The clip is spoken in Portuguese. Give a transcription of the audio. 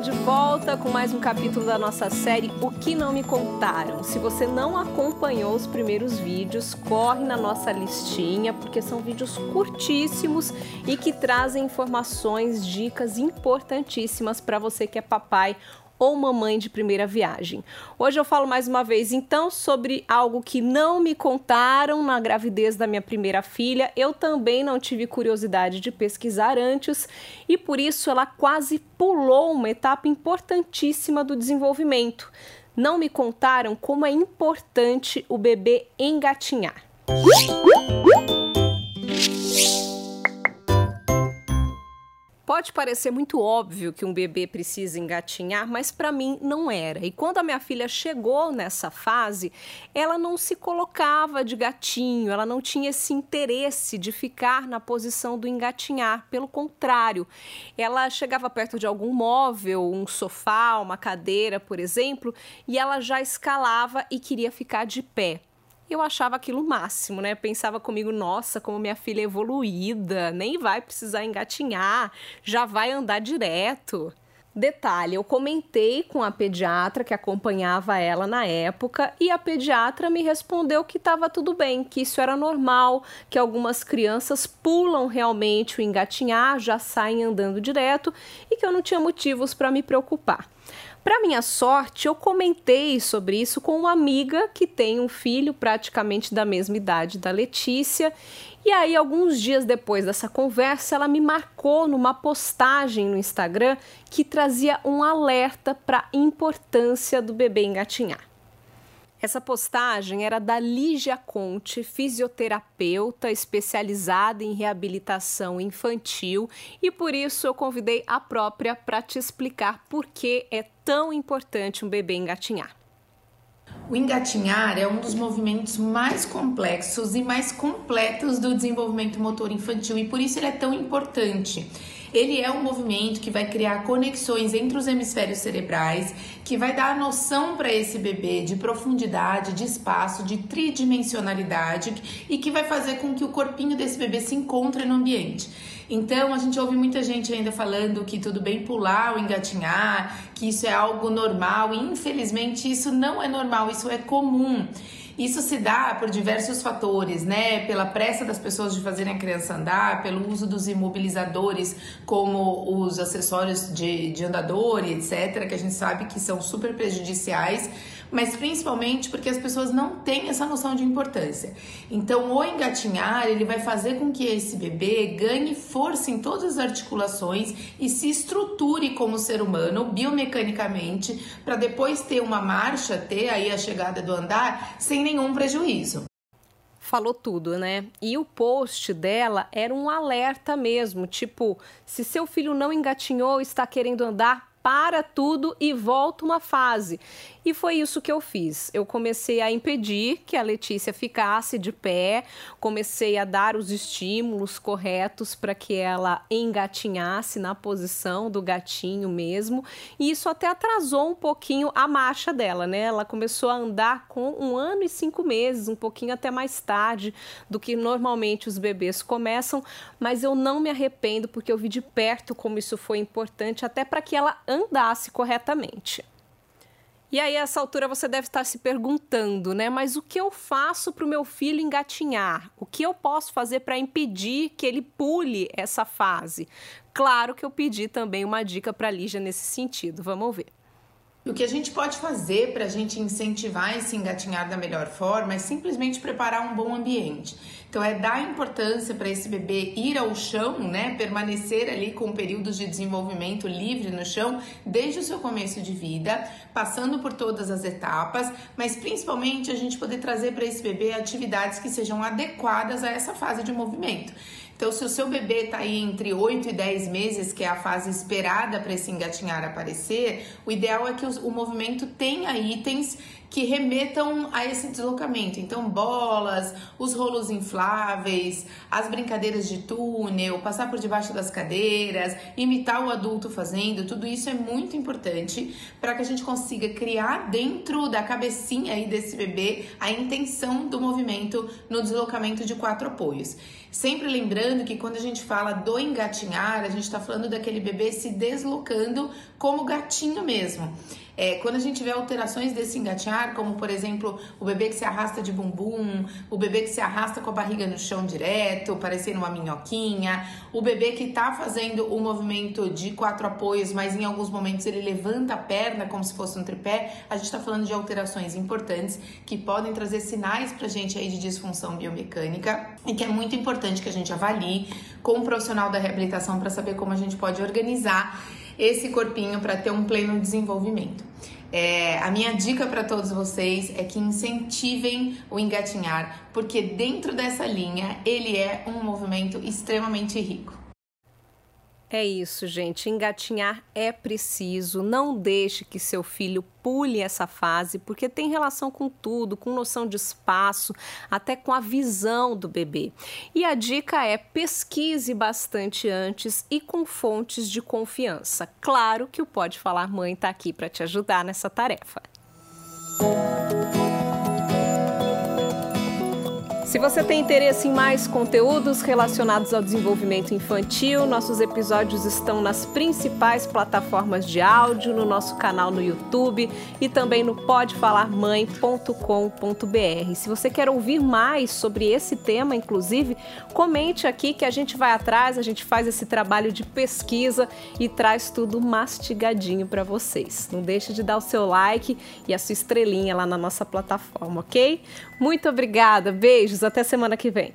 de volta com mais um capítulo da nossa série O que não me contaram. Se você não acompanhou os primeiros vídeos, corre na nossa listinha, porque são vídeos curtíssimos e que trazem informações, dicas importantíssimas para você que é papai ou mamãe de primeira viagem. Hoje eu falo mais uma vez então sobre algo que não me contaram na gravidez da minha primeira filha. Eu também não tive curiosidade de pesquisar antes e por isso ela quase pulou uma etapa importantíssima do desenvolvimento. Não me contaram como é importante o bebê engatinhar. Pode parecer muito óbvio que um bebê precisa engatinhar, mas para mim não era. E quando a minha filha chegou nessa fase, ela não se colocava de gatinho, ela não tinha esse interesse de ficar na posição do engatinhar. Pelo contrário, ela chegava perto de algum móvel, um sofá, uma cadeira, por exemplo, e ela já escalava e queria ficar de pé eu achava aquilo máximo, né? Pensava comigo, nossa, como minha filha é evoluída, nem vai precisar engatinhar, já vai andar direto. Detalhe, eu comentei com a pediatra que acompanhava ela na época e a pediatra me respondeu que estava tudo bem, que isso era normal, que algumas crianças pulam realmente o engatinhar, já saem andando direto e que eu não tinha motivos para me preocupar. Para minha sorte, eu comentei sobre isso com uma amiga que tem um filho praticamente da mesma idade da Letícia. E aí, alguns dias depois dessa conversa, ela me marcou numa postagem no Instagram que trazia um alerta para a importância do bebê engatinhar. Essa postagem era da Lígia Conte, fisioterapeuta especializada em reabilitação infantil, e por isso eu convidei a própria para te explicar por que é tão importante um bebê engatinhar. O engatinhar é um dos movimentos mais complexos e mais completos do desenvolvimento motor infantil e por isso ele é tão importante. Ele é um movimento que vai criar conexões entre os hemisférios cerebrais, que vai dar a noção para esse bebê de profundidade, de espaço, de tridimensionalidade e que vai fazer com que o corpinho desse bebê se encontre no ambiente. Então, a gente ouve muita gente ainda falando que tudo bem pular ou engatinhar, que isso é algo normal, e infelizmente isso não é normal, isso é comum. Isso se dá por diversos fatores, né? Pela pressa das pessoas de fazerem a criança andar, pelo uso dos imobilizadores, como os acessórios de, de andador e etc., que a gente sabe que são super prejudiciais mas principalmente porque as pessoas não têm essa noção de importância. Então, o engatinhar, ele vai fazer com que esse bebê ganhe força em todas as articulações e se estruture como ser humano biomecanicamente para depois ter uma marcha, ter aí a chegada do andar sem nenhum prejuízo falou tudo, né? E o post dela era um alerta mesmo, tipo, se seu filho não engatinhou, está querendo andar, para tudo e volta uma fase. E foi isso que eu fiz. Eu comecei a impedir que a Letícia ficasse de pé, comecei a dar os estímulos corretos para que ela engatinhasse na posição do gatinho mesmo. E isso até atrasou um pouquinho a marcha dela, né? Ela começou a andar com um ano e cinco meses, um pouquinho até mais tarde do que normalmente os bebês começam. Mas eu não me arrependo porque eu vi de perto como isso foi importante, até para que ela andasse corretamente. E aí, a essa altura, você deve estar se perguntando, né? Mas o que eu faço para o meu filho engatinhar? O que eu posso fazer para impedir que ele pule essa fase? Claro que eu pedi também uma dica para a Lígia nesse sentido. Vamos ver. O que a gente pode fazer para a gente incentivar esse engatinhar da melhor forma é simplesmente preparar um bom ambiente. Então é dar importância para esse bebê ir ao chão, né, permanecer ali com períodos de desenvolvimento livre no chão desde o seu começo de vida, passando por todas as etapas, mas principalmente a gente poder trazer para esse bebê atividades que sejam adequadas a essa fase de movimento. Então, se o seu bebê está aí entre 8 e 10 meses, que é a fase esperada para esse engatinhar aparecer, o ideal é que o, movimento tenha itens que remetam a esse deslocamento. Então, bolas, os rolos infláveis, as brincadeiras de túnel, passar por debaixo das cadeiras, imitar o adulto fazendo, tudo isso é muito importante para que a gente consiga criar dentro da cabecinha aí desse bebê a intenção do movimento no deslocamento de quatro apoios. Sempre lembrando que quando a gente fala do engatinhar, a gente está falando daquele bebê se deslocando como gatinho mesmo. É, quando a gente vê alterações desse engatinhar, como por exemplo o bebê que se arrasta de bumbum, o bebê que se arrasta com a barriga no chão direto, parecendo uma minhoquinha, o bebê que está fazendo o movimento de quatro apoios, mas em alguns momentos ele levanta a perna como se fosse um tripé, a gente está falando de alterações importantes que podem trazer sinais para a gente aí de disfunção biomecânica e que é muito importante que a gente avalie com um profissional da reabilitação para saber como a gente pode organizar esse corpinho para ter um pleno desenvolvimento. É, a minha dica para todos vocês é que incentivem o engatinhar, porque dentro dessa linha ele é um movimento extremamente rico. É isso, gente. Engatinhar é preciso. Não deixe que seu filho pule essa fase, porque tem relação com tudo, com noção de espaço, até com a visão do bebê. E a dica é pesquise bastante antes e com fontes de confiança. Claro que o Pode Falar Mãe está aqui para te ajudar nessa tarefa. Se você tem interesse em mais conteúdos relacionados ao desenvolvimento infantil, nossos episódios estão nas principais plataformas de áudio, no nosso canal no YouTube e também no podefalarmãe.com.br. Se você quer ouvir mais sobre esse tema, inclusive, comente aqui que a gente vai atrás, a gente faz esse trabalho de pesquisa e traz tudo mastigadinho para vocês. Não deixe de dar o seu like e a sua estrelinha lá na nossa plataforma, ok? Muito obrigada, beijos, até semana que vem.